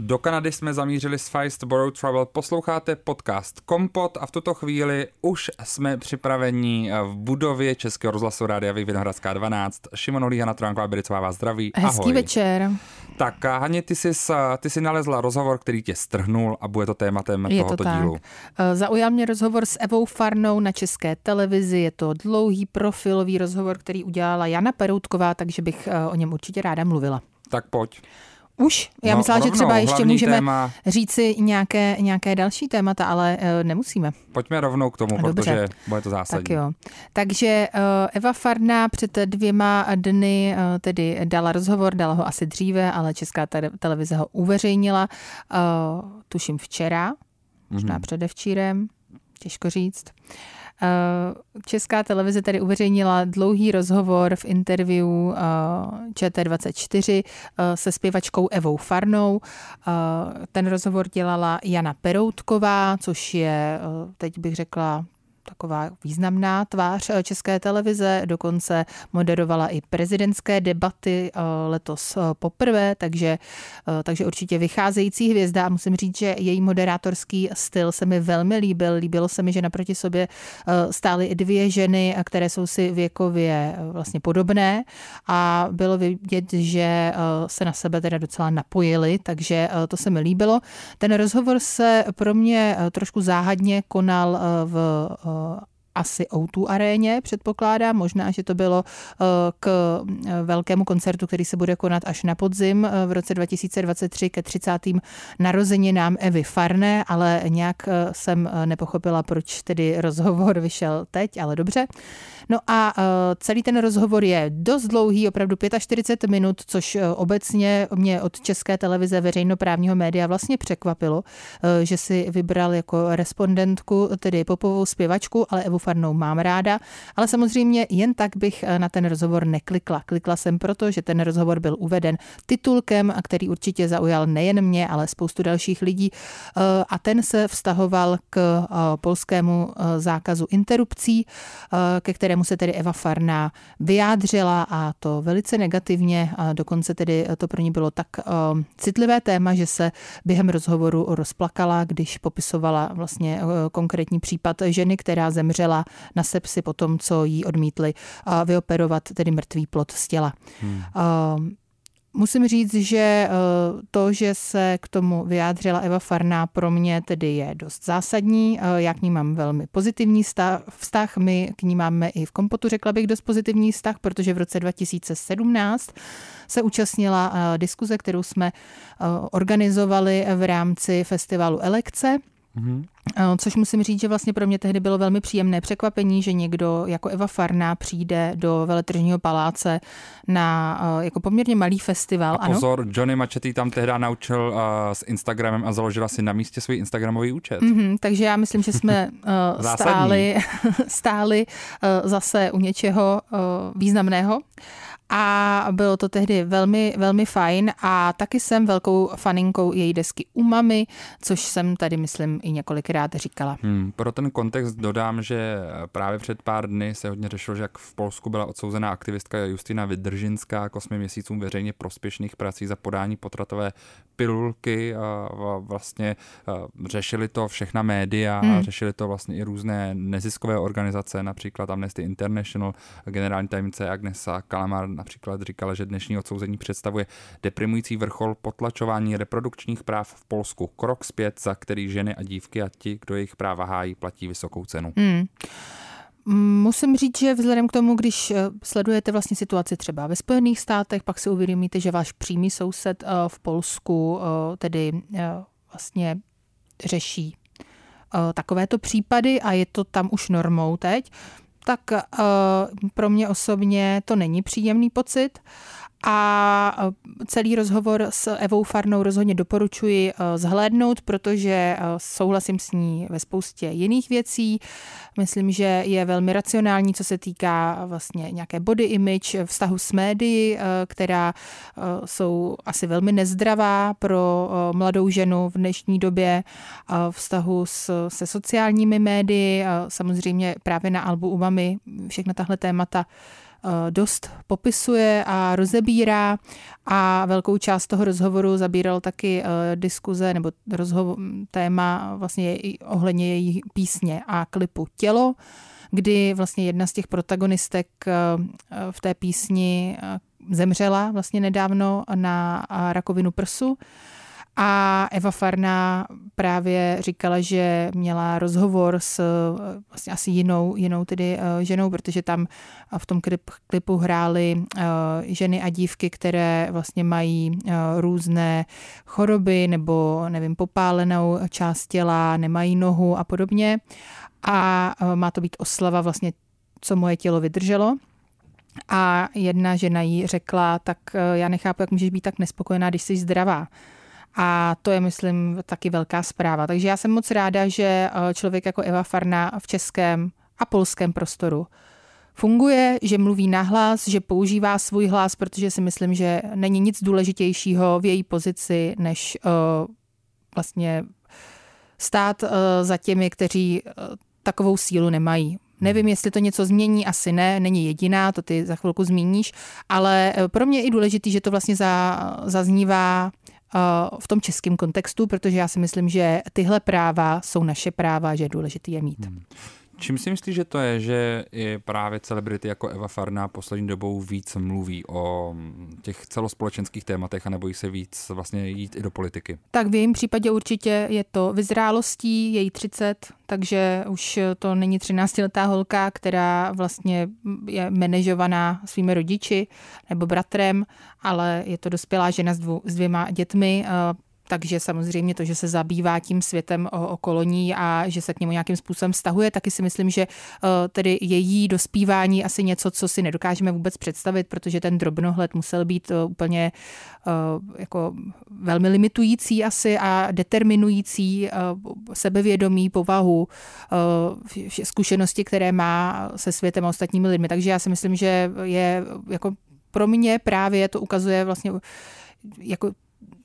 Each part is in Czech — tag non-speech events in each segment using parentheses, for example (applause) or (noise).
Do Kanady jsme zamířili s Feist Borrow Travel. Posloucháte podcast Kompot a v tuto chvíli už jsme připraveni v budově Českého rozhlasu Rádia Vinohradská 12. Šimon Holí, Hana Tránková, Bidicová vás zdraví. Hezký Ahoj. večer. Tak a Hani, ty jsi, ty jsi nalezla rozhovor, který tě strhnul a bude to tématem Je tohoto to tak. dílu. Eh, Zaujal mě rozhovor s Evou Farnou na české televizi. Je to dlouhý profilový rozhovor, který udělala Jana Peroutková, takže bych eh, o něm určitě ráda mluvila. Tak pojď. Už? Já No, myslela, že třeba ještě můžeme téma. říci nějaké, nějaké další témata, ale eh, nemusíme. Pojďme rovnou k tomu, Dobře. protože bude to zásadní. Tak jo. Takže uh, Eva Farná před dvěma dny uh, tedy dala rozhovor, dala ho asi dříve, ale Česká te- televize ho uveřejnila, uh, tuším včera, možná Mhm. předevčírem, těžko říct. Uh, Česká televize tedy uveřejnila dlouhý rozhovor v interview uh, ČT24 uh, se zpěvačkou Evou Farnou. Ten rozhovor dělala Jana Peroutková, což je, teď bych řekla, taková významná tvář eh, České televize, dokonce moderovala i prezidentské debaty eh, letos eh, poprvé, takže, takže určitě vycházející hvězda a musím říct, že její moderátorský styl se mi velmi líbil. Líbilo se mi, že naproti sobě stály dvě ženy, které jsou si věkově vlastně podobné a bylo vidět, že se na sebe teda docela napojili, takže to se mi líbilo. Ten rozhovor se pro mě trošku záhadně konal v uh, asi O2 aréně, předpokládám. Možná, že to bylo eh, k eh, velkému koncertu, který se bude konat až na podzim eh, v roce 2023 ke 30. narozeninám Evy Farné, ale nějak jsem nepochopila, proč tedy rozhovor vyšel teď, ale dobře. No a celý ten rozhovor je dost dlouhý, opravdu 45 minut, což obecně mě od České televize veřejnoprávního média vlastně překvapilo, že si vybral jako respondentku, tedy popovou zpěvačku, ale Evu Farnou mám ráda, ale samozřejmě jen tak bych eh, na ten rozhovor neklikla. Klikla jsem proto, že ten rozhovor byl uveden titulkem, který určitě zaujal nejen mě, ale spoustu dalších lidí eh, a ten se vztahoval k eh, polskému zákazu interrupcí, ke kterému se tedy Eva Farná vyjádřila a to velice negativně dokonce tedy to pro ní bylo tak citlivé téma, že se během rozhovoru rozplakala, když popisovala vlastně konkrétní případ ženy, která zemřela na sepsi po tom, co jí odmítli vyoperovat tedy mrtvý plod z těla. Hmm. Musím říct, že uh, to, že se k tomu vyjádřila Eva Farná, pro mě tedy je dost zásadní. Uh, Já k ní mám velmi pozitivní vztah. My k ní máme i v kompotu, řekla bych, dost pozitivní vztah, protože v roce 2017 se účastnila uh, diskuze, kterou jsme organizovali v rámci festivalu Elekce. Mhm. Eh, Což musím říct, že vlastně pro mě tehdy bylo velmi příjemné překvapení, že někdo jako Eva Farná přijde do veletržního paláce na eh, jako poměrně malý festival. A pozor, Johnny Machety tam tehdy naučil uh, s Instagramem a založila si na místě svůj Instagramový účet. Mm-hmm, takže já myslím, že jsme (laughs) uh, stáli, (laughs) stáli uh, zase u něčeho uh, významného. A bylo to tehdy velmi, velmi fajn a taky jsem velkou faninkou její desky Umami, což jsem tady, myslím, i několikrát říkala. Hmm, pro ten kontext dodám, že právě před pár dny se hodně řešilo, že jak v Polsku byla odsouzená aktivistka Justina Vydržinská k 8 měsícům veřejně prospěšných prací za podání potratové pilulky a vlastně řešili to všechna média Hmm. a řešili to vlastně i různé neziskové organizace, například Amnesty International, generální tajemnice Agnesa Kalamar například říkala, že dnešní odsouzení představuje deprimující vrchol potlačování reprodukčních práv v Polsku. Krok zpět, za který ženy a dívky a ti, kdo jejich práva hájí, platí vysokou cenu. Hmm. Mm, Musím říct, že vzhledem k tomu, když eh, sledujete vlastně situaci třeba ve Spojených státech, pak si uvědomíte, že váš přímý soused eh, v Polsku eh, tedy vlastně řeší takovéto případy a je to tam už normou teď, tak eh, pro mě osobně to není příjemný pocit. A celý rozhovor s Evou Farnou rozhodně doporučuji zhlédnout, protože souhlasím s ní ve spoustě jiných věcí. Myslím, že je velmi racionální, co se týká vlastně nějaké body image, vztahu s médií, která jsou asi velmi nezdravá pro mladou ženu v dnešní době, vztahu s, se sociálními médii, samozřejmě právě na albu Umami všechna tahle témata dost popisuje a rozebírá a velkou část toho rozhovoru zabíral taky eh, diskuze nebo rozhovor, téma vlastně ohledně její písně a klipu Tělo, kdy vlastně jedna z těch protagonistek eh, v té písni zemřela vlastně nedávno na rakovinu prsu a Eva Farna právě říkala, že měla rozhovor s vlastně asi jinou, jinou tedy eh, ženou, protože tam v tom klip, klipu hrály eh, ženy a dívky, které vlastně mají eh, různé choroby nebo nevím, popálenou část těla, nemají nohu a podobně. A má to být oslava vlastně, co moje tělo vydrželo. A jedna žena jí řekla, tak já nechápu, jak můžeš být tak nespokojená, když jsi zdravá. A to je, myslím, taky velká zpráva. Takže já jsem moc ráda, že eh, člověk jako Eva Farna v českém a polském prostoru funguje, že mluví nahlas, že používá svůj hlas, protože si myslím, že není nic důležitějšího v její pozici, než uh, vlastně stát uh, za těmi, kteří uh, takovou sílu nemají. Nevím, jestli to něco změní, asi ne, není jediná, to ty za chvilku zmíníš, ale pro mě je i důležitý, že to vlastně za, zaznívá v tom českém kontextu, protože já si myslím, že tyhle práva jsou naše práva, že je důležité je mít. Hmm. Čím si myslíš, že to je, že i právě celebrity jako Eva Farná poslední dobou víc mluví o těch celospolečenských tématech a nebojí se víc vlastně jít i do politiky? Tak v jejím případě určitě je to vyzrálostí, její 30, takže už to není 13-letá holka, která vlastně je manažovaná svými rodiči nebo bratrem, ale je to dospělá žena s, dvou, s dvěma dětmi, takže samozřejmě to, že se zabývá tím světem okolo ní a že se k němu nějakým způsobem stahuje, taky si myslím, že tedy její dospívání asi něco, co si nedokážeme vůbec představit, protože ten drobnohled musel být úplně jako velmi limitující asi a determinující sebevědomí, povahu, zkušenosti, které má se světem a ostatními lidmi. Takže já si myslím, že je jako pro mě právě to ukazuje vlastně jako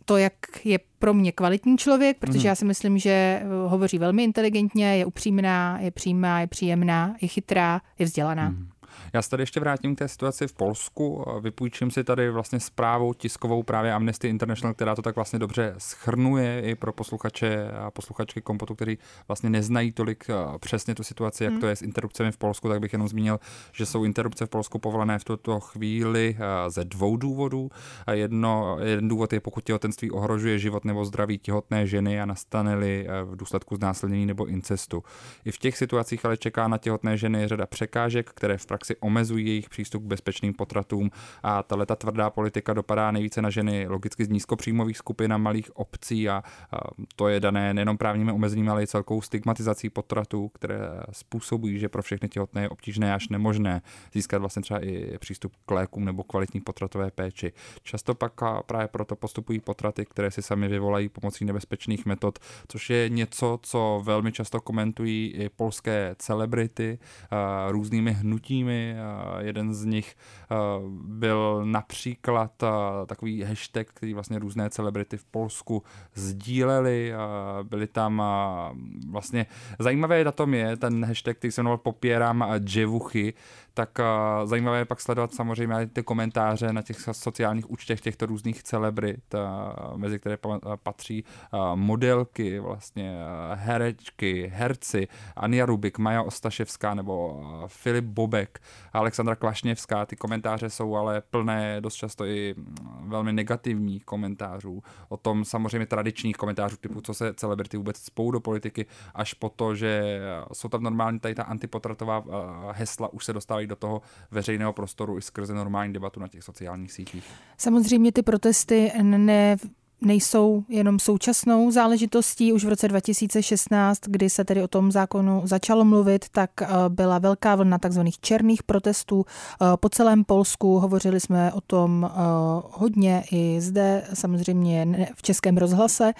to, jak je pro mě kvalitní člověk, protože mm. já si myslím, že eh, hovoří velmi inteligentně, je upřímná, je přímá, je příjemná, je chytrá, je vzdělaná. Mm. Já se tady ještě vrátím k té situaci v Polsku. Vypůjčím si tady vlastně zprávu tiskovou právě Amnesty International, která to tak vlastně dobře schrnuje i pro posluchače a posluchačky kompotu, který vlastně neznají tolik eh, přesně tu situaci, jak hmm. to je s interrupcemi v Polsku, tak bych jenom zmínil, že jsou interrupce v Polsku povolené v tuto chvíli eh, ze dvou důvodů. Jedno, jeden důvod je, pokud těhotenství ohrožuje život nebo zdraví těhotné ženy a nastane-li eh, v důsledku znásilnění nebo incestu. I v těch situacích ale čeká na těhotné ženy řada překážek, které v praxi omezují jejich přístup k bezpečným potratům a ta tvrdá politika dopadá nejvíce na ženy logicky z nízkopříjmových skupin a malých obcí a, a to je dané nejenom právními omezeními, ale i celkou stigmatizací potratů, které způsobují, že pro všechny těhotné je obtížné až nemožné získat vlastně třeba i přístup k lékům nebo kvalitní potratové péči. Často pak právě proto postupují potraty, které si sami vyvolají pomocí nebezpečných metod, což je něco, co velmi často komentují i polské celebrity různými hnutími, Jeden z nich byl například takový hashtag, který vlastně různé celebrity v Polsku sdíleli. Byli tam vlastně zajímavé datum je ten hashtag, který se jmenoval Popírám dževuchy, tak zajímavé je pak sledovat samozřejmě ty komentáře na těch sociálních účtech těchto různých celebrit, mezi které patří modelky, vlastně herečky, herci, Ania Rubik, Maja Ostaševská nebo Filip Bobek, Alexandra Klašněvská. Ty komentáře jsou ale plné dost často i velmi negativních komentářů. O tom samozřejmě tradičních komentářů typu, co se celebrity vůbec spou do politiky, až po to, že jsou tam normální tady ta antipotratová hesla, už se dostávají do toho veřejného prostoru i skrze normální debatu na těch sociálních sítích. Samozřejmě ty protesty ne nejsou jenom současnou záležitostí. Už v roce 2016, kdy se tedy o tom zákonu začalo mluvit, tak eh, byla velká vlna takzvaných černých protestů eh, po celém Polsku. Hovořili jsme o tom eh, hodně i zde, samozřejmě v Českém rozhlase.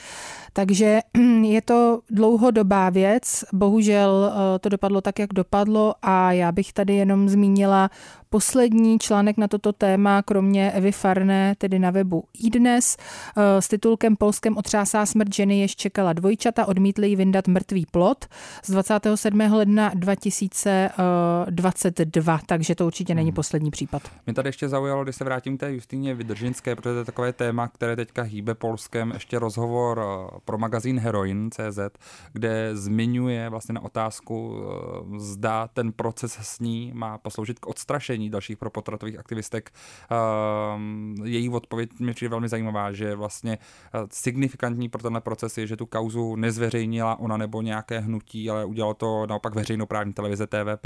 Takže (clears throat) je to dlouhodobá věc. Bohužel to dopadlo tak, jak dopadlo a já bych tady jenom zmínila poslední článek na toto téma, kromě Evy Farné, tedy na webu iDnes, eh, s titulkem Polskem otřásá smrt ženy, jež čekala dvojčata, odmítli jí vyndat mrtvý plot z 27. ledna 2022, takže to určitě není hmm. poslední případ. Mě tady ještě zaujalo, když se vrátím k té Justíně Vydržinské, protože to je takové téma, které teďka hýbe Polskem, ještě rozhovor eh, pro magazín Heroin.cz, kde zmiňuje vlastně na otázku, eh, zda ten proces s ní má posloužit k odstrašení vyjádření dalších pro potratových aktivistek. Ehm, její odpověď mě přijde velmi zajímavá, že vlastně eh, signifikantní pro tenhle proces je, že tu kauzu nezveřejnila ona nebo nějaké hnutí, ale udělalo to naopak veřejnoprávní televize TVP,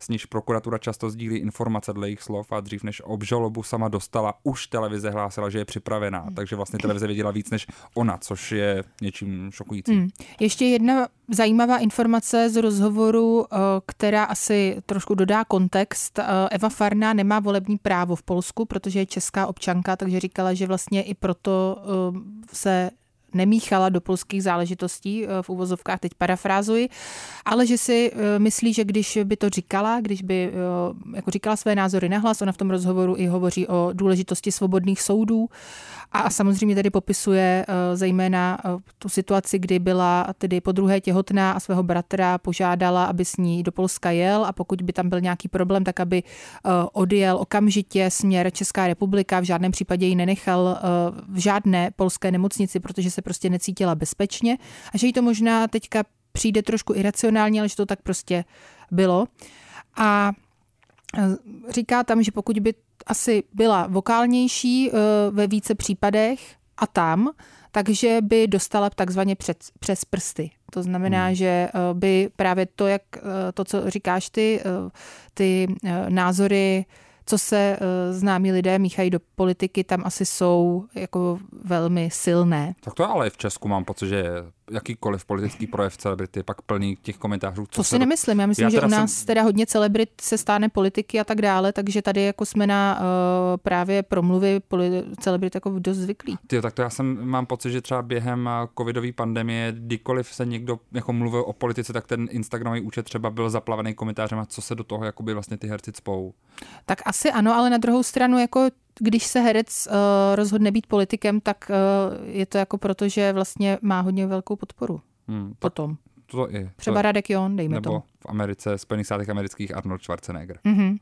s níž prokuratura často sdílí informace dle jejich slov a dřív než obžalobu sama dostala, už televize hlásila, že je připravená. Hmm. Takže vlastně televize věděla víc než ona, což je něčím šokující. Hmm. Ještě jedna zajímavá informace z rozhovoru, eh, která asi trošku dodá kontext. Eh, Eva Farná nemá volební právo v Polsku, protože je česká občanka, takže říkala, že vlastně i proto eh, se nemíchala do polských záležitostí, v uvozovkách teď parafrázuji, ale že si myslí, že když by to říkala, když by jako říkala své názory nahlas, ona v tom rozhovoru i hovoří o důležitosti svobodných soudů a samozřejmě tady popisuje eh, zejména eh, tu situaci, kdy byla tedy po druhé těhotná a svého bratra požádala, aby s ní do Polska jel a pokud by tam byl nějaký problém, tak aby eh, odjel okamžitě směr Česká republika, v žádném případě ji nenechal v žádné polské nemocnici, protože se prostě necítila bezpečně a že jí to možná teďka přijde trošku iracionálně, ale že to tak prostě bylo. A říká tam, že pokud by asi byla vokálnější eh, ve více případech a tam, takže by dostala takzvaně před, přes prsty. To znamená, hmm. že eh, by právě to, jak to, co říkáš ty, ty názory co se známí lidé míchají do politiky, tam asi jsou jako velmi silné. Tak to ale v Česku mám pocit, že jakýkoliv politický projev celebrity pak plný těch komentářů. Co to si nemyslím. Já myslím, já že u nás jsem... teda hodně celebrit se stáne politiky a tak dále, takže tady jako jsme na uh, právě promluvy poli- celebrit jako dost zvyklí. Ty, tak to já jsem mám pocit, že třeba během eh, covidové pandemie, kdykoliv se někdo jako mluvil o politice, tak ten Instagramový účet třeba byl zaplavený komentářem, co se do toho jakoby vlastně ty herci cpou. Tak asi ano, ale na druhou stranu jako když se herec uh, rozhodne být politikem, tak uh, je to jako proto, že vlastně má hodně velkou podporu. Hmm, Potom. To i. Třeba to, Radek Jon, dejme nebo to. v Americe, Spojených státech amerických Arnold Schwarzenegger. Mm-hmm.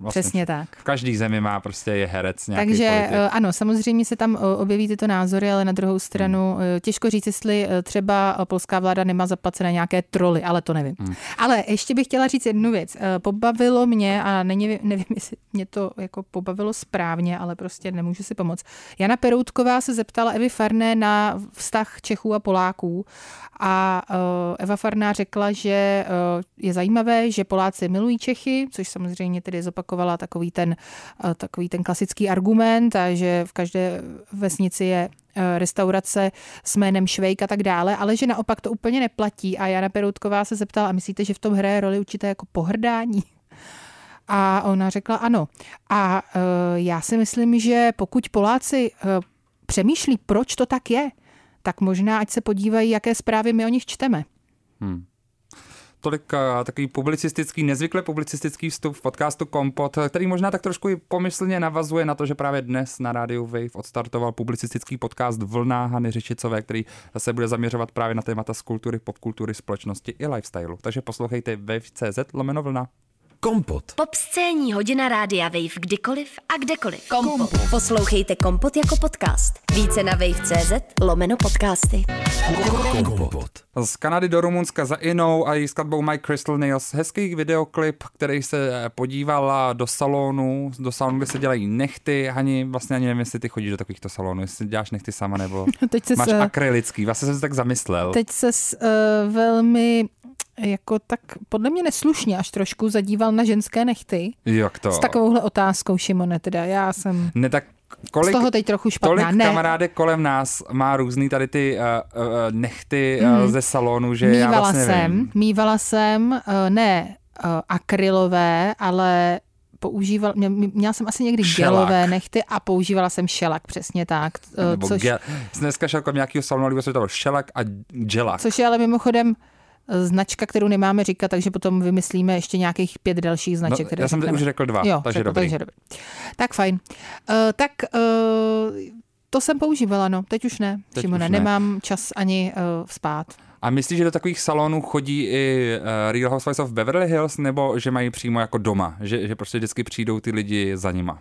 Vlastně Přesně tak. V každý zemi má prostě je herec nějaký Takže politik. Eh, ano, samozřejmě se tam eh, objeví tyto názory, ale na druhou stranu hmm. Eh, těžko říct, jestli třeba polská vláda nemá zaplacené nějaké troly, ale to nevím. Hmm. Ale ještě bych chtěla říct jednu věc. Pobavilo mě, a není, nevím, jestli mě to jako pobavilo správně, ale prostě nemůžu si pomoct. Jana Peroutková se zeptala Evy Farné na vztah Čechů a Poláků a Eva Farná řekla, že je zajímavé, že Poláci milují Čechy, což samozřejmě tedy zopak opakovala takový ten, eh, takový ten klasický argument, a že v každé vesnici je eh, restaurace s jménem Švejk a tak dále, ale že naopak to úplně neplatí. A Jana Peroutková se zeptala, a myslíte, že v tom hraje roli určité jako pohrdání? (laughs) A ona řekla ano. A uh, já si myslím, že pokud Poláci přemýšlí, proč to tak je, tak možná ať se podívají, jaké zprávy my o nich čteme. Hmm tolik takový publicistický, nezvykle publicistický vstup v podcastu Kompot, který možná tak trošku i pomyslně navazuje na to, že právě dnes na rádiu Wave odstartoval publicistický podcast Vlna Hany Řičicové, který se bude zaměřovat právě na témata z kultury, popkultury, společnosti i lifestylu. Takže poslouchejte wave.cz lomeno vlna. Kompot. Pop scéní hodina rádia Wave kdykoliv a kdekoliv. Kompot. Kompot. Poslouchejte Kompot jako podcast. Více na wave.cz lomeno podcasty. Kompot. Z Kanady do Rumunska za Inou a její skladbou My Crystal Nails. Hezký videoklip, který se podívala do salonu, do salonu, kde se dělají nechty. Ani vlastně ani nevím, jestli ty chodíš do takovýchto salonů, jestli děláš nechty sama nebo (laughs) teď máš se, akrylický. Vlastně jsem se tak zamyslel. Teď se uh, velmi jako tak podle mě neslušně až trošku zadíval na ženské nechty. Jak to? S takovouhle otázkou, Šimone, teda já jsem... Ne, tak kolik, z toho teď trochu špatná. Tolik ne. kamarádek kolem nás má různý tady ty uh, uh, nechty uh, mm. ze salonu, že mývala já vlastně jsem, nevím. Mývala jsem, uh, ne uh, akrylové, ale používal, mě, měla jsem asi někdy šelak. gelové nechty a používala jsem šelak, přesně tak. Nebo což, gel, dneska šel kolem nějakého salonu, se to šelak a gelak. Což je ale mimochodem značka, kterou nemáme říkat, takže potom vymyslíme ještě nějakých pět dalších značek. No, které já jsem už řekl dva, jo, takže, řekl, dobrý. takže dobrý. Tak fajn. Uh, tak uh, to jsem používala, no, teď už ne, teď Šimone, už ne. nemám čas ani uh, spát. A myslíš, že do takových salonů chodí i uh, Real Housewives of Beverly Hills, nebo že mají přímo jako doma, že, že prostě vždycky přijdou ty lidi za nima?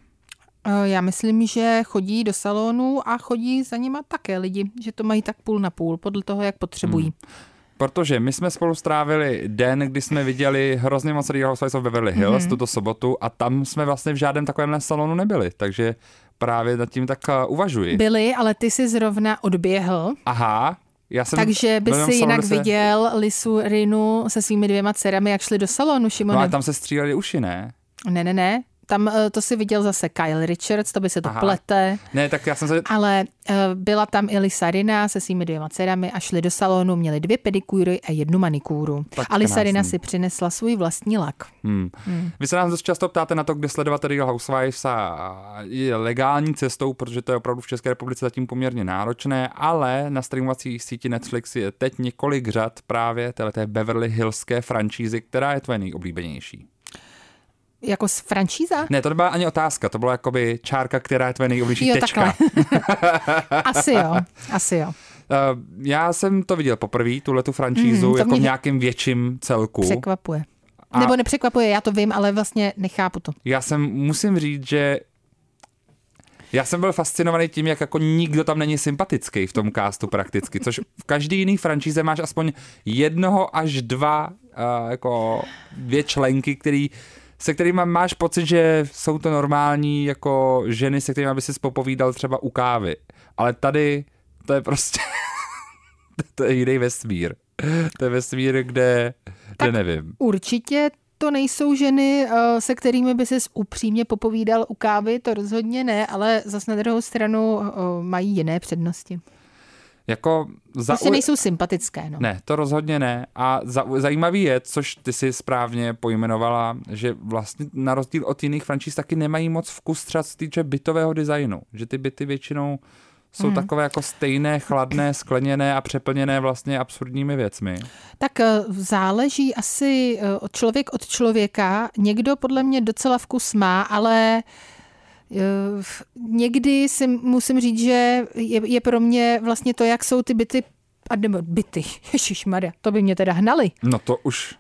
Já myslím, že chodí do salonu a chodí za nima také lidi, že to mají tak půl na půl, podle toho, jak potřebují. Hmm. Protože my jsme spolu strávili den, kdy jsme viděli hrozně moc Real Housewives of Beverly Hills mm-hmm. tuto sobotu a tam jsme vlastně v žádném takovém salonu nebyli, takže právě nad tím tak uh, uvažuji. Byli, ale ty jsi zrovna odběhl. Aha, já jsem Takže by si jinak se... viděl Lisu Rinu se svými dvěma dcerami, jak šli do salonu, Šimone. No ale tam se stříleli uši, ne? Ne, ne, ne. Tam eh, to si viděl zase Kyle Richards, to by se to Aha. plete. Ne, tak já jsem se... Ale uh, byla tam i Lisa Rina se svými dvěma dcerami a šli do salonu, měli dvě pedikúry a jednu manikúru. Tak a Lisa Rina si přinesla svůj vlastní lak. Hmm. Hmm. Vy se nás dost často ptáte na to, kde sledovat Real Housewives a je legální cestou, protože to je opravdu v České republice zatím poměrně náročné, ale na streamovací síti Netflix je teď několik řad právě této Beverly Hillské franšízy, která je tvoje nejoblíbenější. Jako z franšíza? Ne, to nebyla ani otázka, to byla jakoby čárka, která je tvoje nejoblíbenější jo, tečka. (laughs) asi jo, asi jo. Uh, já jsem to viděl poprvé, tuhle tu franšízu, mm, jako v nějakém větším celku. Překvapuje. A Nebo nepřekvapuje, já to vím, ale vlastně nechápu to. Já jsem, musím říct, že já jsem byl fascinovaný tím, jak jako nikdo tam není sympatický v tom castu prakticky, což v každý jiný franšíze máš aspoň jednoho až dva uh, jako dvě členky, který se kterými máš pocit, že jsou to normální jako ženy, se kterými by si popovídal třeba u kávy. Ale tady to je prostě, (laughs) to je jiný vesmír. To je vesmír, kde, kde nevím. Určitě to nejsou ženy, eh, se kterými by ses upřímně popovídal u kávy, to rozhodně ne, ale zase na druhou stranu eh, mají jiné přednosti. Jako zau... Prostě nejsou sympatické. No. Ne, to rozhodně ne. A za, zajímavý je, což ty si správně pojmenovala, že vlastně na rozdíl od jiných franšíz taky nemají moc vkus třeba z týče bytového designu. Že ty byty většinou jsou hmm. takové jako stejné, chladné, skleněné a přeplněné vlastně absurdními věcmi. Tak eh, záleží asi eh, od člověk od člověka. Někdo podle mě docela vkus má, ale Eh, někdy si musím říct, že je, je pro mě vlastně to, jak jsou ty byty, a nebo byty, (laughs) Maria, to by mě teda hnali. No to už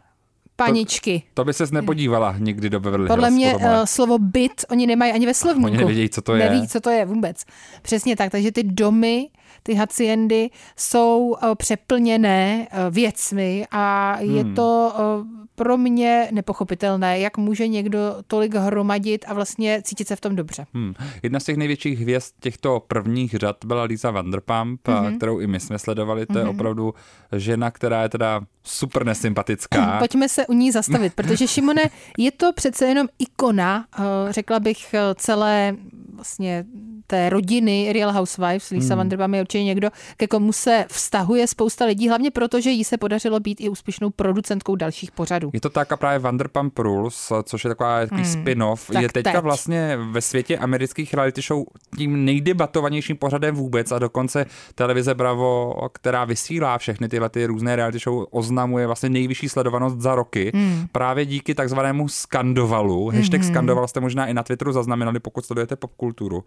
paničky. To, to by ses nepodívala nikdy do Beverly Podle mě uh, slovo byt oni nemají ani ve slovníku. Oni nevědí, co to je. Neví, co to je vůbec. Přesně tak, takže ty domy, ty haciendy jsou uh, přeplněné uh, věcmi a hmm. je to uh, pro mě nepochopitelné, jak může někdo tolik hromadit a vlastně cítit se v tom dobře. Hmm. Jedna z těch největších hvězd těchto prvních řad byla Lisa Vanderpump, mm-hmm. kterou i my jsme sledovali. To mm-hmm. je mhm. opravdu žena, která je teda super nesympatická. (clears throat) Pojďme se u ní zastavit, (laughs) protože Šimone, je to přece jenom ikona, eh, řekla bych, eh, celé vlastně té rodiny Real Housewives, Lisa hmm. Vanderpump je určitě někdo, ke komu se vztahuje spousta lidí, hlavně proto, že jí se podařilo být i úspěšnou producentkou dalších pořadů. Je to tak a právě Vanderpump Rules, což je taková takový hmm. spin-off, tak je teďka teď. vlastně ve světě amerických reality show tím nejdebatovanějším pořadem vůbec a dokonce televize Bravo, která vysílá všechny tyhle ty různé reality show, oznamuje vlastně nejvyšší sledovanost za roky hmm. právě díky takzvanému skandovalu. Hashtag hmm. skandoval jste možná i na Twitteru zaznamenali, pokud sledujete popkulturu.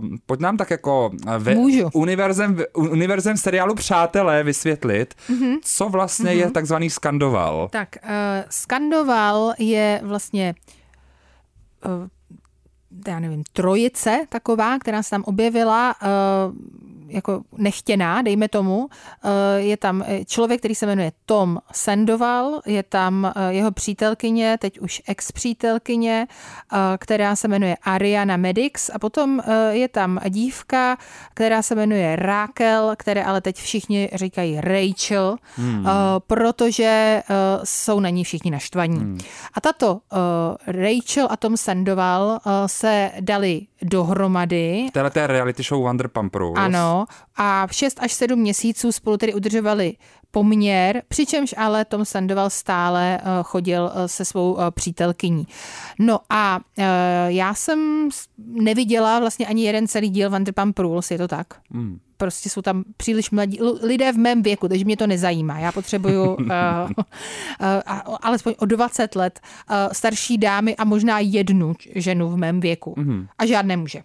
Uh, pojď nám tak jako eh, ve univerzem, univerzem seriálu Přátelé vysvětlit, mm-hmm. co vlastně mm-hmm. je takzvaný skandoval. Tak, uh, skandoval je vlastně uh, já nevím, trojice taková, která se tam objevila, uh, jako nechtěná, dejme tomu. Eh, je tam eh, člověk, který se jmenuje Tom Sandoval, je tam eh, jeho přítelkyně, teď už ex-přítelkyně, která se jmenuje Ariana Medix a potom je tam dívka, která se jmenuje Raquel, které ale teď všichni říkají Rachel, hmm. protože jsou na ní všichni naštvaní. Hmm. A tato Rachel a Tom Sandoval se dali dohromady. V této reality show Vanderpump Rules. Ano, a 6 až 7 měsíců spolu tedy udržovali poměr, přičemž ale Tom Sandoval stále uh, chodil uh, se svou uh, přítelkyní. No a já jsem neviděla vlastně ani jeden celý díl Vanderpump Rules, je to tak? Hmm prostě jsou tam příliš mladí lidé v mém věku, takže mě to nezajímá. Já potřebuju (laughs) uh, uh, alespoň o 20 let uh, starší dámy a možná jednu ženu v mém věku. Mm-hmm. A žádné muže.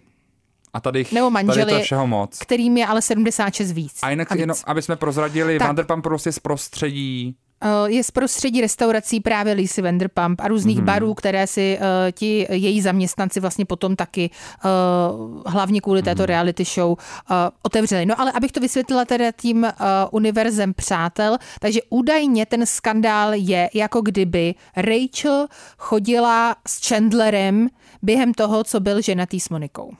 A tady, Nebo manželi, tady to všeho moc. kterým je ale 76 víc. A jinak, a víc. Jenom, aby jsme prozradili, Vanderpump prostě z prostředí Eh, je z prostředí restaurací právě Lisa Vanderpump a různých hmm. barů, které si uh, ti její zaměstnanci vlastně potom taky uh, hlavně kvůli této hmm. reality show uh, otevřeli. No ale abych to vysvětlila teda tím uh, univerzem přátel, takže údajně ten skandál je jako kdyby Rachel chodila s Chandlerem během toho, co byl ženatý s Monikou.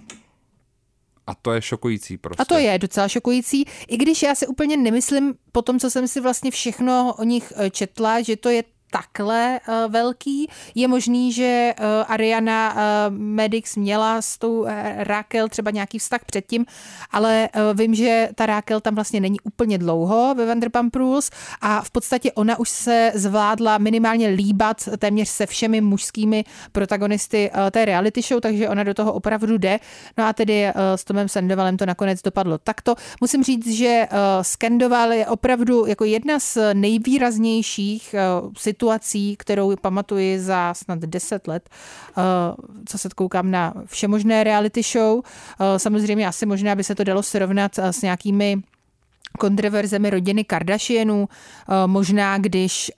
A to je šokující prostě. A to je docela šokující, i když já si úplně nemyslím po tom, co jsem si vlastně všechno o nich eh, četla, že to je takhle uh, velký. Je možný, že uh, Ariana uh, Medix měla s tou Raquel třeba nějaký vztah předtím, ale vím, že ta Raquel tam vlastně není úplně dlouho ve Vanderpump Rules a v podstatě ona už se zvládla minimálně líbat téměř se všemi mužskými protagonisty té reality show, takže ona do toho opravdu jde. No a tedy s Tomem Sandovalem to nakonec dopadlo takto. Musím říct, že Skandoval je opravdu jako jedna z nejvýraznějších situací situací, kterou pamatuji za snad 10 let, eh, co se koukám na všemožné reality show. Eh, samozřejmě asi možná by se to dalo srovnat eh, s nějakými kontroverzemi rodiny Kardashianů. Možná, když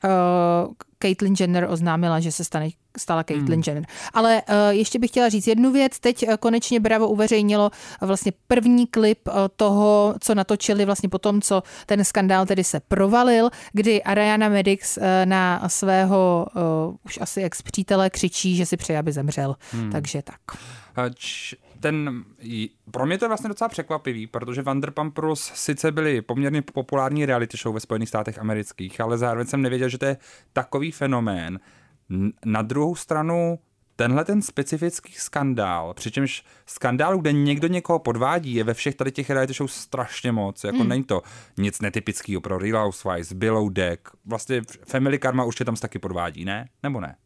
Caitlyn Jenner oznámila, že se stane, stala Caitlyn hmm. Jenner. Ale uh, ještě bych chtěla říct jednu věc. Teď uh, konečně Bravo uveřejnilo uh, vlastně první klip toho, co natočili vlastně po tom, co ten skandál tedy se provalil, kdy Ariana Medix na svého uh, už asi ex-přítele křičí, že si přeje, aby zemřel. Hmm. Takže tak. Č- ten, pro mě to je vlastně docela překvapivý, protože Vanderpump Rules sice byly poměrně populární reality show ve Spojených státech amerických, ale zároveň jsem nevěděl, že to je takový fenomén. Na druhou stranu tenhle ten specifický skandál, přičemž skandál, kde někdo někoho podvádí, je ve všech tady těch reality show strašně moc. Jako hmm. není to nic netypického pro Real Housewives, Below Deck. Vlastně Family Karma už je tam taky podvádí, ne? Nebo ne?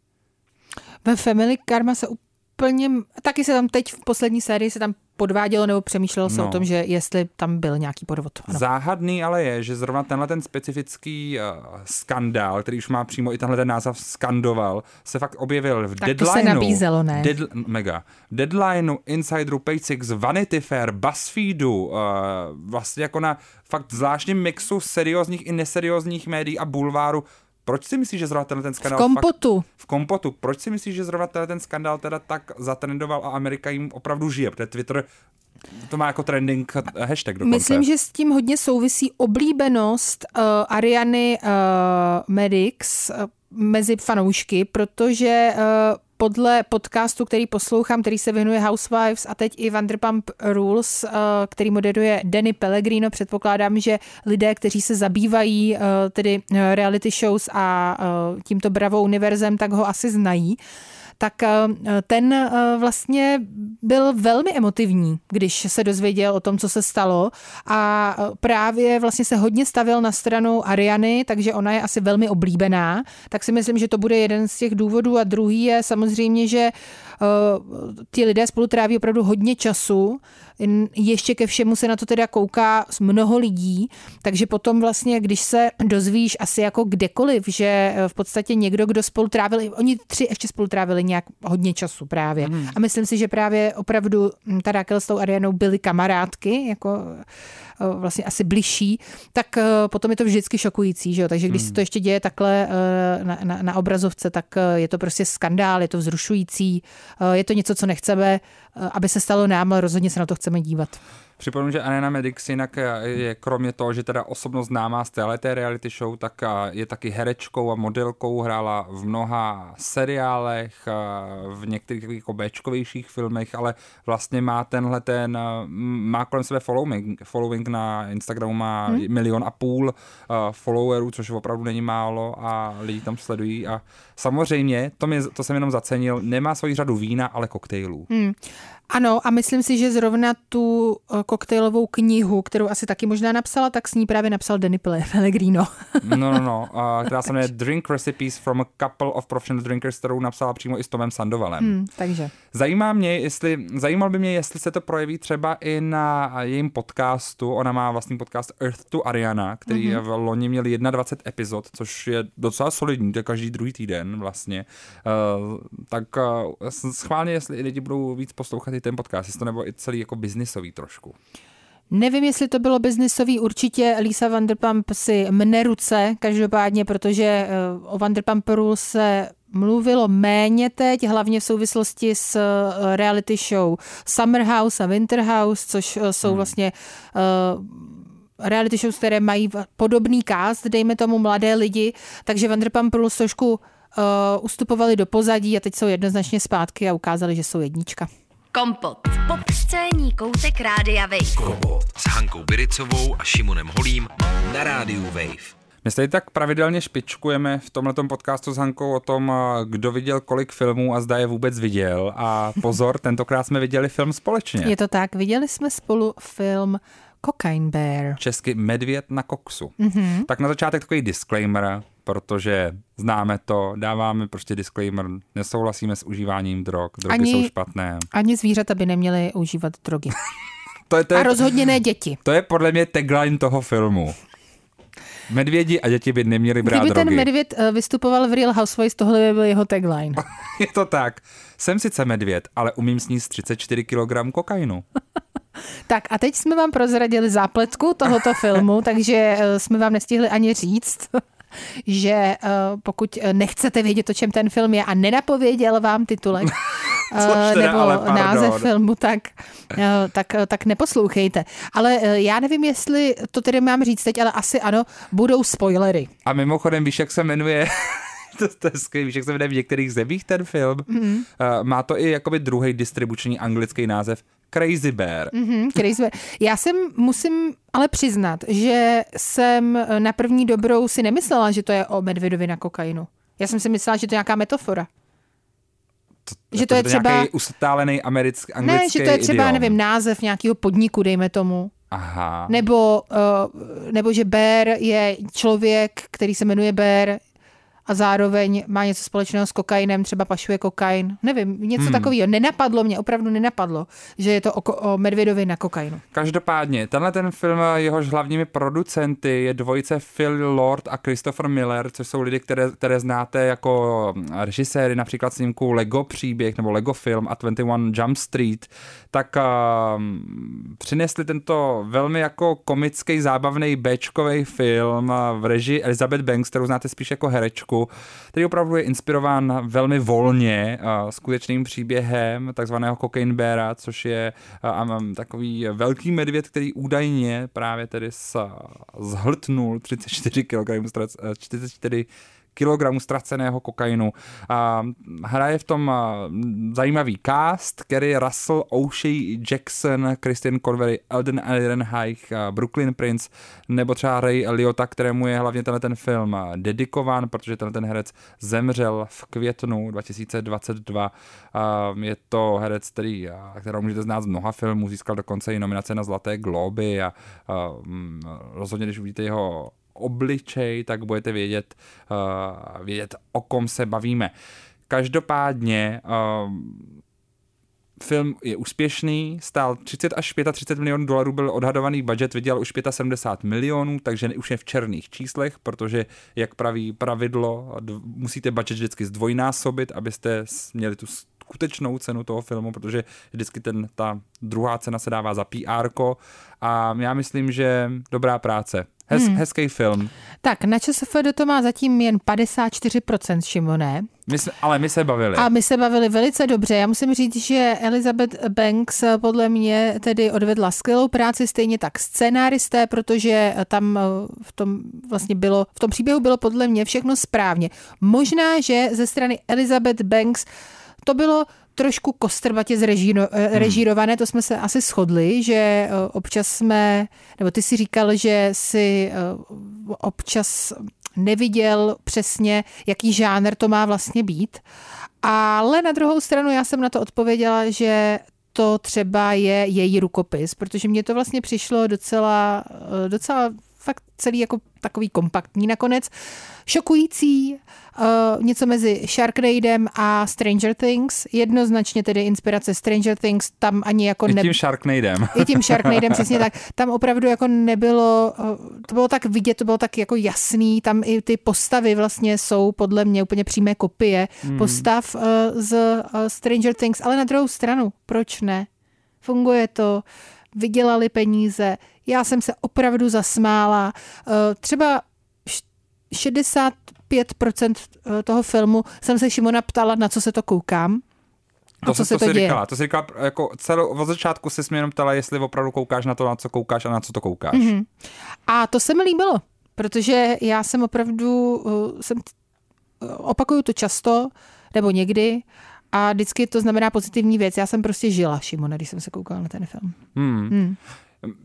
Ve Family Karma se úplně, taky se tam teď v poslední sérii se tam podvádělo nebo přemýšlelo se no. o tom, že jestli tam byl nějaký podvod. Ano. Záhadný ale je, že zrovna tenhle ten specifický uh, skandál, který už má přímo i tenhle ten název skandoval, se fakt objevil v tak Deadlineu. to se nabízelo, ne? Dead, mega. Deadlineu, Insideru, Page Six, Vanity Fair, BuzzFeedu, uh, vlastně jako na fakt zvláštním mixu seriózních i neseriózních médií a bulváru proč si myslíš, že zrovna tenhle ten skandál... V kompotu. Fakt, v kompotu. Proč si myslíš, že zrovna tenhle ten skandál teda tak zatrendoval a Amerika jim opravdu žije? Protože Twitter to má jako trending hashtag dokonce. Myslím, že s tím hodně souvisí oblíbenost uh, Ariany uh, Medix uh, mezi fanoušky, protože uh, podle podcastu, který poslouchám, který se věnuje Housewives a teď i Vanderpump Rules, eh, který moderuje Danny Pellegrino, předpokládám, že lidé, kteří se zabývají eh, tedy eh, reality shows a tímto Bravo univerzem, tak ho asi znají tak eh, ten eh, vlastně byl velmi emotivní, když se dozvěděl o tom, co se stalo. A eh, právě vlastně se hodně stavil na stranu Ariany, takže ona je asi velmi oblíbená, tak si myslím, že to bude jeden z těch důvodů. A druhý je samozřejmě, že ti lidé spolu tráví opravdu hodně času, ještě ke všemu se na to teda kouká mnoho lidí, takže potom vlastně, když se dozvíš asi jako kdekoliv, že eh, v podstatě někdo, kdo spolu trávili, oni tři ještě spolu trávili nějak hodně času právě. Hmm. A myslím si, že právě opravdu hm, ta Raquel s tou Arianou byly kamarádky, jako Eh, vlastně asi bližší, tak eh, potom je to vždycky šokující. Že jo? Takže když hmm. se to ještě děje takhle eh, na, na, na obrazovce, tak je to prostě skandál, je to vzrušující, je to něco, co nechceme, aby se stalo nám, ale rozhodně se na to chceme dívat. Připomínám, že Anena Medix jinak je kromě toho, že teda osobnost známá z téhleté reality show, tak je taky herečkou a modelkou, hrála v mnoha seriálech, v některých jako Bčkovějších filmech, ale vlastně má tenhle ten, má kolem sebe following, following na Instagramu má hmm. milion a půl followerů, což opravdu není málo a lidi tam sledují a samozřejmě, to, mě, to jsem jenom zacenil, nemá svoji řadu vína, ale koktejlů. Hmm. Ano, a myslím si, že zrovna tu eh, koktejlovou knihu, kterou asi taky možná napsala, tak s ní právě napsal Danny Pellegrino. (laughs) no, no, no, uh, (laughs) která se jmenuje Drink Recipes from a Couple of Professional Drinkers, kterou napsala přímo i s Tomem Sandovalem. Hmm, takže. Zajímá mě, jestli, zajímal by mě, jestli se to projeví třeba i na jejím podcastu. Ona má vlastní podcast Earth to Ariana, který mm-hmm. v loni měl 21 epizod, což je docela solidní, to je každý druhý týden vlastně. Uh, tak uh, schválně, jestli lidi budou víc poslouchat ten podcast, jestli to nebo i celý jako biznisový trošku. Nevím, jestli to bylo biznisový, určitě Lisa Vanderpump si mne ruce, každopádně, protože eh, o Vanderpump Rules se mluvilo méně teď, hlavně v souvislosti s eh, reality show Summer House a Winter House, což eh, jsou hmm. vlastně uh, reality shows, které mají podobný cast, dejme tomu mladé lidi, takže Vanderpump Rules trošku uh, ustupovali do pozadí a teď jsou jednoznačně zpátky a ukázali, že jsou jednička. Kompot. Popscénní koutek Rádia Wave. Kompot s Hankou Biricovou a Šimonem Holím na Rádiu Wave. My se tak pravidelně špičkujeme v tomhle podcastu s Hankou o tom, kdo viděl kolik filmů a zda je vůbec viděl. A pozor, (laughs) tentokrát jsme viděli film společně. Je to tak, viděli jsme spolu film Cocaine Bear. Česky Medvěd na koksu. Mm-hmm. Tak na začátek takový disclaimer, protože známe to, dáváme prostě disclaimer, nesouhlasíme s užíváním drog, drogy ani, jsou špatné. Ani zvířata by neměly užívat drogy. (laughs) to je, to je, a rozhodně ne děti. To je podle mě tagline toho filmu. Medvědi a děti by neměli brát Kdyby drogy. ten medvěd eh, vystupoval v Real Housewives, tohle by byl jeho tagline. (laughs) je to tak. Jsem sice medvěd, ale umím sníst 34 kg kokainu. (laughs) tak a teď jsme vám prozradili zápletku tohoto filmu, takže eh, jsme vám nestihli ani říct, že eh, pokud nechcete vědět, o čem ten film je a nenapověděl vám titulek, (laughs) teda, nebo ale název filmu, tak, tak, tak neposlouchejte. Ale já nevím, jestli to tedy mám říct teď, ale asi ano, budou spoilery. A mimochodem, víš, jak se jmenuje (laughs) to, to je skvělý, víš, jak se jmenuje v některých zemích ten film. Mm-hmm. Uh, má to i jakoby druhý distribuční anglický název Crazy Bear. Mm-hmm, Crazy Bear. Já jsem, musím ale přiznat, že jsem na první dobrou si nemyslela, že to je o medvědovi na kokainu. Já jsem si myslela, že to je nějaká metafora. To, že to je třeba nějaký ustálený americký, anglický Ne, že to je třeba, idiom. nevím, název nějakého podniku, dejme tomu. Aha. Nebo, uh, nebo že Bear je člověk, který se jmenuje Bear, a zároveň má něco společného s kokainem, třeba pašuje kokain. Nevím, něco hmm. takového. Nenapadlo mě, opravdu nenapadlo, že je to o, o medvědovi na kokainu. Každopádně, tenhle ten film, jehož hlavními producenty je dvojice Phil Lord a Christopher Miller, což jsou lidi, které, které znáte jako režiséry, například snímku Lego příběh nebo Lego film a 21 Jump Street, tak uh, přinesli tento velmi jako komický, zábavný bečkový film v režii Elizabeth Banks, kterou znáte spíš jako herečku Česku, který opravdu je inspirován velmi volně skutečným příběhem takzvaného Cocaine Beara, což je takový velký medvěd, který údajně právě tedy zhltnul 34 kg, 44 kilogramů ztraceného kokainu. A hraje v tom zajímavý cast, Kerry Russell, O'Shea Jackson, Christian Convery, Elden Ehrenreich, Brooklyn Prince, nebo třeba Ray Liotta, kterému je hlavně tenhle ten film dedikován, protože tenhle ten herec zemřel v květnu 2022. Je to herec, který, kterou můžete znát z mnoha filmů, získal dokonce i nominace na Zlaté globy a, a rozhodně, když uvidíte jeho obličej, tak budete vědět, uh, vědět o kom se bavíme. Každopádně uh, film je úspěšný, stál 30 až 35 milionů dolarů, byl odhadovaný budget, vydělal už 75 milionů, takže už je v černých číslech, protože, jak praví pravidlo, musíte budget vždycky zdvojnásobit, abyste měli tu skutečnou cenu toho filmu, protože vždycky ten, ta druhá cena se dává za PR a já myslím, že dobrá práce. Hez, hmm. Hezký film. Tak, na ČSFD to má zatím jen 54% Šimone. My jsme, ale my se bavili. A my se bavili velice dobře. Já musím říct, že Elizabeth Banks podle mě tedy odvedla skvělou práci, stejně tak scénáristé, protože tam v tom vlastně bylo, v tom příběhu bylo podle mě všechno správně. Možná, že ze strany Elizabeth Banks to bylo trošku kostrbatě zrežíro, eh, hmm. režírované, to jsme se asi shodli, že eh, občas jsme, nebo ty si říkal, že si eh, občas neviděl přesně, jaký žánr to má vlastně být. Ale na druhou stranu já jsem na to odpověděla, že to třeba je její rukopis, protože mně to vlastně přišlo docela, docela fakt celý jako takový kompaktní nakonec. Šokující, uh, něco mezi Sharknadem a Stranger Things. Jednoznačně tedy inspirace Stranger Things tam ani jako ne... I tím (laughs) Sharknadem. I tím Sharknadem, přesně tak. Tam opravdu jako nebylo, uh, to bylo tak vidět, to bylo tak jako jasný, tam i ty postavy vlastně jsou podle mě úplně přímé kopie hmm. postav uh, z uh, Stranger Things, ale na druhou stranu, proč ne? Funguje to, vydělali peníze, já jsem se opravdu zasmála. Eh, třeba 65% eh, toho filmu jsem se Šimona ptala, na co se to koukám. A to co se to, to děje. říkala. To si říkala, jako celou, od začátku si mě jenom ptala, jestli opravdu koukáš na to, na co koukáš a na co to koukáš. Mm-hmm. A to se mi líbilo, protože já jsem opravdu, uh, jsem, opakuju to často, nebo někdy, a vždycky to znamená pozitivní věc. Já jsem prostě žila, Šimona, když jsem se koukala na ten film. Hmm. Hmm.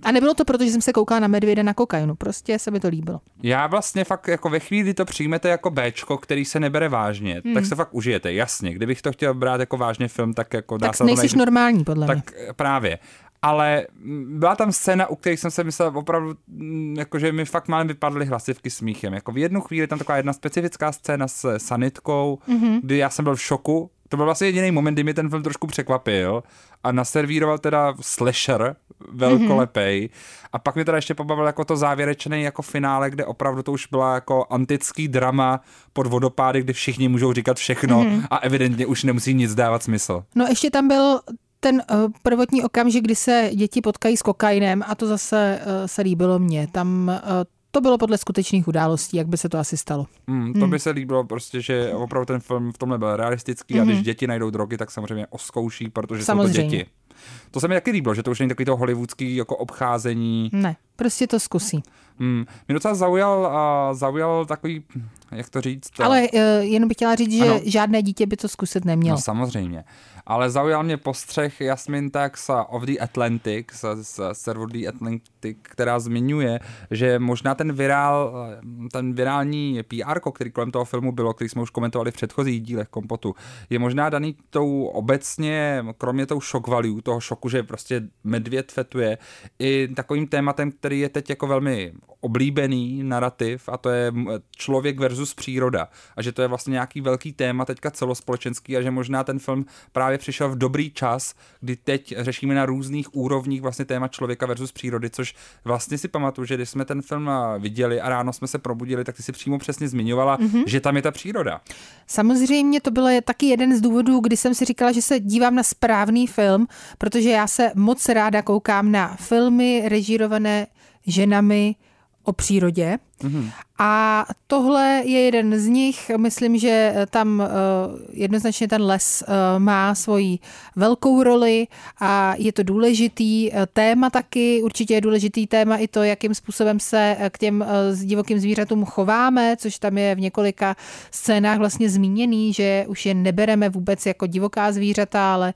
A nebylo to proto, že jsem se koukala na medvěda na kokainu, prostě se mi to líbilo. Já vlastně fakt jako ve chvíli, kdy to přijmete jako Bčko, který se nebere vážně, hmm. tak se fakt užijete, jasně. Kdybych to chtěl brát jako vážně film, tak jako dá tak se nejsi to normální, podle tak mě. právě. Ale byla tam scéna, u kterých jsem se myslel opravdu, mm, jako, že mi fakt málem vypadly hlasivky smíchem. Jako v jednu chvíli tam taková jedna specifická scéna s sanitkou, mm-hmm. kdy já jsem byl v šoku, to byl vlastně jediný moment, kdy mi ten film trošku překvapil a naservíroval teda slasher velkolepej mm-hmm. a pak mi teda ještě pobavil jako to závěrečné jako finále, kde opravdu to už byla jako antický drama pod vodopády, kde všichni můžou říkat všechno mm-hmm. a evidentně už nemusí nic dávat smysl. No ještě tam byl ten uh, prvotní okamžik, kdy se děti potkají s kokainem a to zase uh, se líbilo mně. Tam uh, to bylo podle skutečných událostí, jak by se to asi stalo. Mm, to mm. by se líbilo prostě, že opravdu ten film v tomhle byl realistický mm. a když mhm. děti najdou drogy, tak samozřejmě oskouší, protože samozřejmě. jsou to děti. To se mi taky líbilo, že to už není takový to hollywoodský jako obcházení. Ne, prostě to zkusí. Hmm. Mě docela zaujal, uh, zaujal takový, jak to říct. Ale uh, jenom bych chtěla říct, že ano. žádné dítě by to zkusit nemělo. No samozřejmě ale zaujal mě postřeh Jasmin Tax of the Atlantic, z, serveru The Atlantic, která zmiňuje, že možná ten virál, ten virální PR, který kolem toho filmu bylo, který jsme už komentovali v předchozích dílech Kompotu, je možná daný tou obecně, kromě tou shock value, toho šoku, že prostě medvěd fetuje, i takovým tématem, který je teď jako velmi oblíbený narrativ a to je člověk versus příroda. A že to je vlastně nějaký velký téma teďka celospolečenský a že možná ten film právě přišel v dobrý čas, kdy teď řešíme na různých úrovních vlastně téma člověka versus přírody, což vlastně si pamatuju, že když jsme ten film viděli a ráno jsme se probudili, tak ty si přímo přesně zmiňovala, mm-hmm. že tam je ta příroda. Samozřejmě to byl taky jeden z důvodů, kdy jsem si říkala, že se dívám na správný film, protože já se moc ráda koukám na filmy režírované ženami, o přírodě. Mm-hmm. A tohle je jeden z nich. Myslím, že tam uh, jednoznačně ten les uh, má svoji velkou roli a je to důležitý uh, téma taky. Určitě je důležitý téma i to, jakým způsobem se k těm divokým zvířatům chováme, což tam je v několika scénách vlastně zmíněný, že už je nebereme vůbec jako divoká zvířata, ale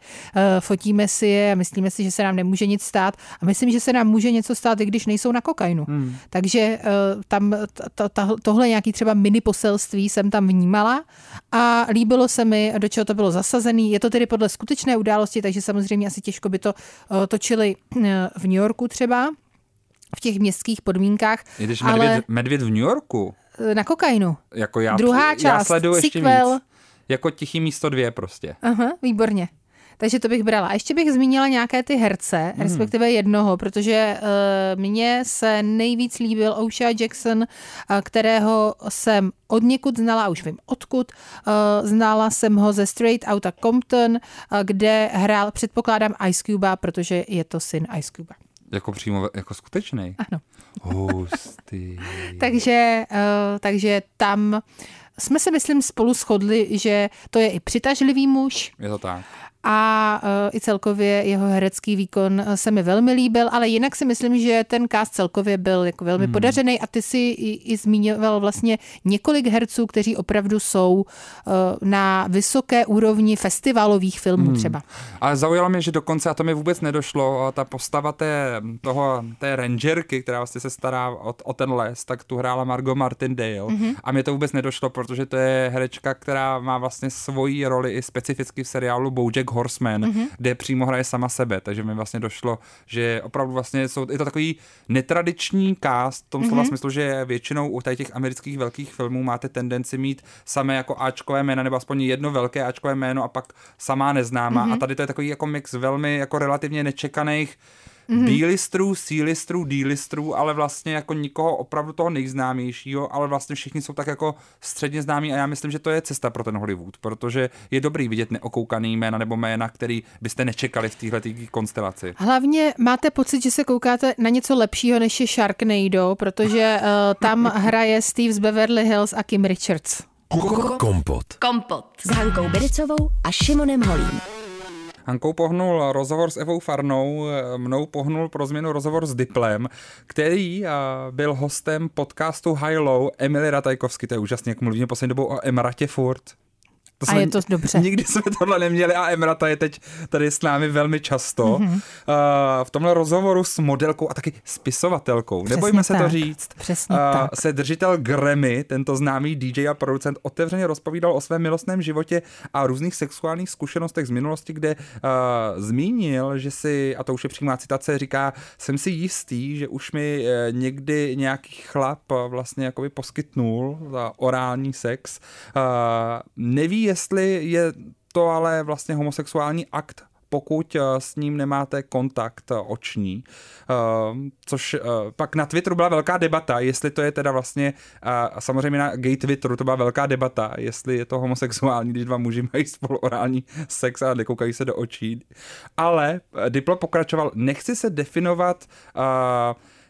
fotíme si je a myslíme si, že se nám nemůže nic stát. A myslím, že se nám může něco stát, i když nejsou na kokainu. Hmm. Takže uh, tam ta, ta, tohle nějaký třeba mini poselství jsem tam vnímala a líbilo se mi, do čeho to bylo zasazený. Je to tedy podle skutečné události, takže samozřejmě asi těžko by to uh, točili uh, v New Yorku třeba, v těch městských podmínkách. Medvěd, ale... medvěd v New Yorku? Eh, na kokainu. Jako já, Druhá část, já sleduju ještě sequel. víc. Jako tichý místo dvě prostě. Aha, výborně. Takže to bych brala. A ještě bych zmínila nějaké ty herce, hmm. respektive jednoho, protože uh, mně se nejvíc líbil Osha Jackson, uh, kterého jsem od někud znala, už vím odkud. Uh, znala jsem ho ze Straight Outta Compton, uh, kde hrál, předpokládám, Ice Cube, protože je to syn Ice Cube. Jako přímo, jako skutečný? Ano. Hustý. (laughs) takže, uh, takže tam jsme se, myslím, spolu shodli, že to je i přitažlivý muž. Je to tak a uh, i celkově jeho herecký výkon e, se mi velmi líbil, ale jinak si myslím, že ten cast celkově byl jako velmi hmm. podařený a ty si i, i zmiňoval vlastně několik herců, kteří opravdu jsou uh, na vysoké úrovni festivalových filmů hmm. třeba. Ale zaujalo mě, že dokonce, a to mi vůbec nedošlo, ta postava té, toho, té rangerky, která vlastně se stará o, o ten les, tak tu hrála Margot Martindale hmm. a mě to vůbec nedošlo, protože to je herečka, která má vlastně svoji roli i specificky v seriálu Bojack Horseman, mm-hmm. kde přímo hraje sama sebe, takže mi vlastně došlo, že opravdu vlastně jsou, je to takový netradiční cast, v tom slova mm-hmm. smyslu, že většinou u těch amerických velkých filmů máte tendenci mít samé jako Ačkové jména, nebo aspoň jedno velké Ačkové jméno a pak samá neznámá. Mm-hmm. A tady to je takový jako mix velmi jako relativně nečekaných mm-hmm. B-listrů, C-listrů, D-listrů, ale vlastně jako nikoho opravdu toho nejznámějšího, ale vlastně všichni jsou tak jako středně známí a já myslím, že to je cesta pro ten Hollywood, protože je dobrý vidět neokoukaný jména nebo jména, který byste nečekali v téhle konstelaci. Hlavně máte pocit, že se koukáte na něco lepšího než je Sharknado, protože uh, tam hraje Steve z Beverly Hills a Kim Richards. Kompot. Kompot. S Hankou Bericovou a Šimonem Holím. Hankou pohnul rozhovor s Evou Farnou, mnou pohnul pro změnu rozhovor s Diplem, který byl hostem podcastu High Low Emily Ratajkovsky. To je úžasně, jak mluvíme poslední dobou o Emratě furt. To jsme, a je to dobře. Nikdy jsme tohle neměli a Emrata je teď tady s námi velmi často. Mm-hmm. Uh, v tomhle rozhovoru s modelkou a taky spisovatelkou, Přesně nebojme se tak. to říct, Přesně uh, tak. se držitel Grammy, tento známý DJ a producent, otevřeně rozpovídal o svém milostném životě a různých sexuálních zkušenostech z minulosti, kde uh, zmínil, že si, a to už je přímá citace, říká, jsem si jistý, že už mi uh, někdy nějaký chlap uh, vlastně jakoby poskytnul za orální sex. Uh, neví, jestli je to ale vlastně homosexuální akt pokud eh, s ním nemáte kontakt oční. Uh, což uh, pak na Twitteru byla velká debata, jestli to je teda vlastně, uh, samozřejmě na gay Twitteru to byla velká debata, jestli je to homosexuální, když dva muži mají spolu orální sex a nekoukají se do očí. Ale Diplo pokračoval, nechci se definovat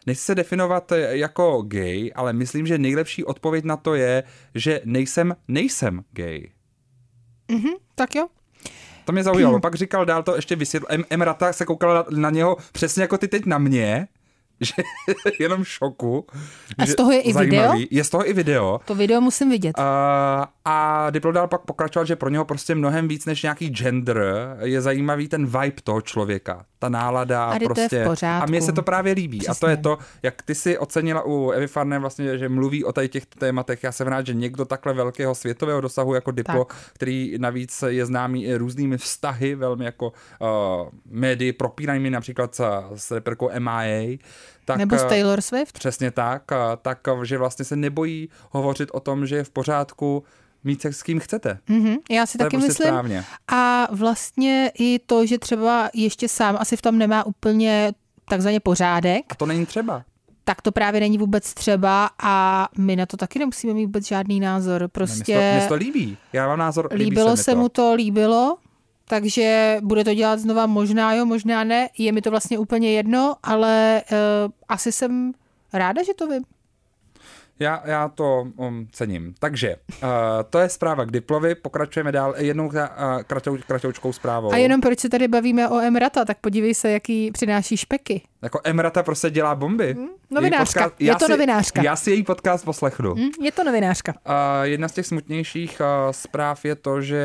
nechci se definovat jako gay, ale myslím, že nejlepší odpověď na to je, že nejsem, nejsem gay. Mm-hmm, tak jo. To mě zaujalo. (clears throat) Pak říkal dál to ještě vysvětl. Em, Emrata se koukala na něho přesně jako ty teď na mě (laughs) že jenom šoku. A z toho je i zajímavý. video? Je z toho i video. To video musím vidět. Uh, a Diplo dál pak pokračoval, že pro něho prostě mnohem víc než nějaký gender je zajímavý ten vibe toho člověka, ta nálada a prostě. To je v pořádku. A mně se to právě líbí. Přesně. A to je to, jak ty si ocenila u Evy Farné vlastně, že mluví o tady těch tématech. Já jsem rád, že někdo takhle velkého světového dosahu jako Diplo, tak. který navíc je známý i různými vztahy, velmi jako uh, médii propírají například s, s reperkou MIA, tak, Nebo s Taylor Swift? Přesně tak, tak, že vlastně se nebojí hovořit o tom, že je v pořádku mít sex s kým chcete. Mm-hmm, já si to taky prostě myslím. Správně. A vlastně i to, že třeba ještě sám asi v tom nemá úplně takzvaně pořádek. A to není třeba. Tak to právě není vůbec třeba a my na to taky nemusíme mít vůbec žádný názor. Prostě... Mně se to, to líbí. Já mám názor, líbí líbilo se, se to. mu to, líbilo, takže bude to dělat znova možná jo, možná ne. Je mi to vlastně úplně jedno, ale uh, asi jsem ráda, že to vím. Já, já to um, cením. Takže uh, to je zpráva k Diplovi, pokračujeme dál jednou uh, kratou, kratoučkou zprávou. A jenom proč se tady bavíme o Emrata, tak podívej se, jaký přináší špeky. Jako Emrata prostě dělá bomby. Hmm, novinářka, podcast, je to si, novinářka. Já si její podcast poslechnu. Hmm, je to novinářka. Uh, jedna z těch smutnějších uh, zpráv je to, že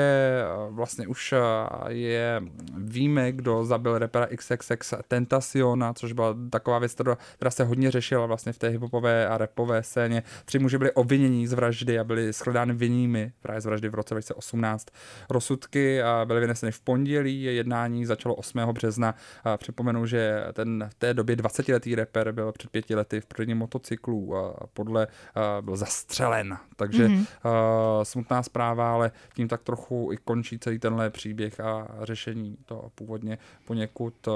uh, vlastně už uh, je, víme, kdo zabil repera XXX Tentaciona, což byla taková věc, která, která se hodně řešila vlastně v té hiphopové a rapové scéně. Tři muži byli obviněni z vraždy a byli shledány vinnými právě z vraždy v roce 2018. Rozsudky byly vyneseny v pondělí, jednání začalo 8. března. Připomenu, že ten v té době 20-letý reper byl před pěti lety v prvním motocyklu a podle byl zastřelen. Takže mm-hmm. smutná zpráva, ale tím tak trochu i končí celý tenhle příběh a řešení to původně poněkud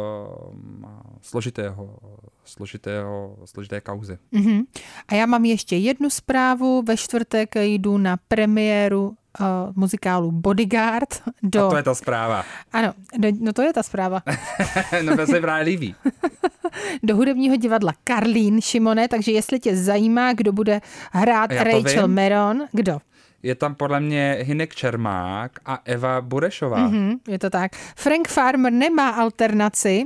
složitého, složitého, složité kauzy. Mm-hmm. A já mám ještě jednu zprávu. Ve čtvrtek jdu na premiéru uh, muzikálu Bodyguard. Do... A to je ta zpráva. Ano, do, no to je ta zpráva. (laughs) no to se právě líbí. (laughs) do hudebního divadla Karlín Šimone, takže jestli tě zajímá, kdo bude hrát Rachel vím. Meron, kdo? Je tam podle mě Hinek Čermák a Eva Burešová. Mm-hmm, je to tak. Frank Farmer nemá alternaci,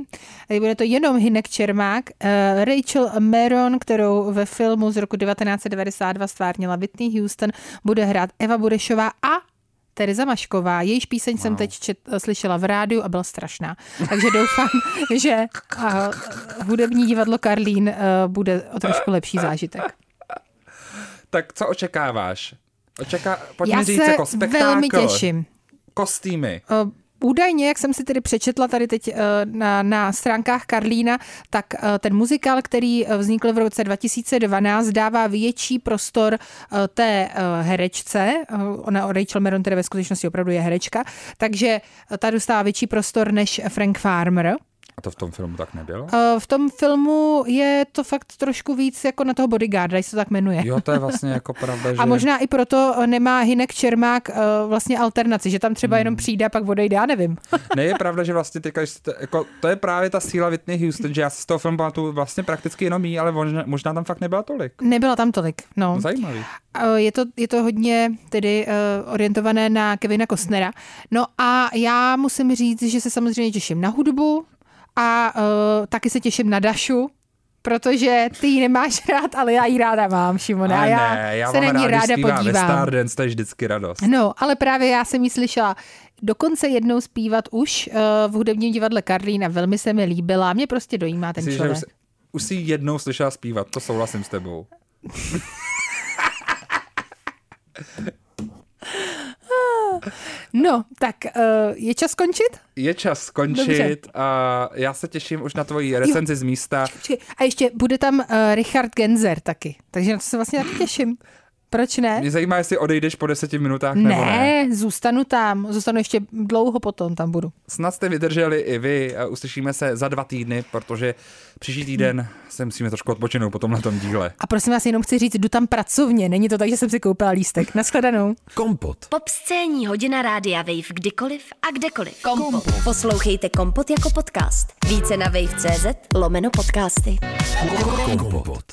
bude to jenom Hinek Čermák. Uh, Rachel Meron, kterou ve filmu z roku 1992 stvárnila Whitney Houston, bude hrát Eva Burešová a Tereza Mašková. Jejíž píseň wow. jsem teď čet, slyšela v rádiu a byla strašná. Takže doufám, (laughs) že uh, hudební divadlo Karlín uh, bude o trošku lepší zážitek. Tak co očekáváš? Očeká, pojďme Já říct se jako spektákl. velmi těším. Kostýmy. Uh, údajně, jak jsem si tedy přečetla tady teď eh, na, na stránkách Karlína, tak eh, ten muzikál, který vznikl v roce 2012, dává větší prostor té herečce. Ona Rachel Meron tedy ve skutečnosti opravdu je herečka, takže ta dostává větší prostor než Frank Farmer. A to v tom filmu tak nebylo? V tom filmu je to fakt trošku víc jako na toho bodyguarda, jestli to tak jmenuje. Jo, to je vlastně jako pravda, (laughs) že... A možná i proto nemá Hinek Čermák vlastně alternaci, že tam třeba jenom hmm. přijde a pak odejde, já nevím. (laughs) ne, je (laughs) pravda, že vlastně teďka, jako, to je právě ta síla Whitney Houston, že já si z toho filmu tu vlastně prakticky jenom jí, ale možná, možná tam fakt nebyla tolik. Nebyla tam tolik, no. Zajímavý. Je to, je to hodně tedy uh, orientované na Kevina Costnera. No a já musím říct, že se samozřejmě těším na hudbu, a uh, taky se těším na Dašu, protože ty ji nemáš (laughs) rád, ale já ji ráda mám, Šimone. A já, ne, já se na ní ráda podívám. Ve Stardance, to je vždycky radost. No, ale právě já jsem ji slyšela dokonce jednou zpívat už uh, v hudebním divadle Karlína. Velmi se mi líbila. Mě prostě dojímá ten Myslíš, člověk. Už, už si jednou slyšela zpívat, to souhlasím s tebou. (laughs) No, tak uh, je čas skončit? Je čas skončit Dobře. a já se těším už na tvoji recenzi jo. z místa. A ještě bude tam uh, Richard Genzer taky, takže na to se vlastně taky těším. Proč ne? Mě zajímá, jestli odejdeš po deseti minutách ne, nebo ne. zůstanu tam. Zůstanu ještě dlouho potom, tam budu. Snad jste vydrželi i vy. Uslyšíme se za dva týdny, protože příští týden se musíme trošku odpočinout po tomhle díle. A prosím vás, jenom chci říct, jdu tam pracovně. Není to tak, že jsem si koupila lístek. Naschledanou. Kompot. Pop scéní hodina rádia Wave kdykoliv a kdekoliv. Kompot. Kompot. Poslouchejte Kompot jako podcast. Více na wave.cz lomeno podcasty. Kompot.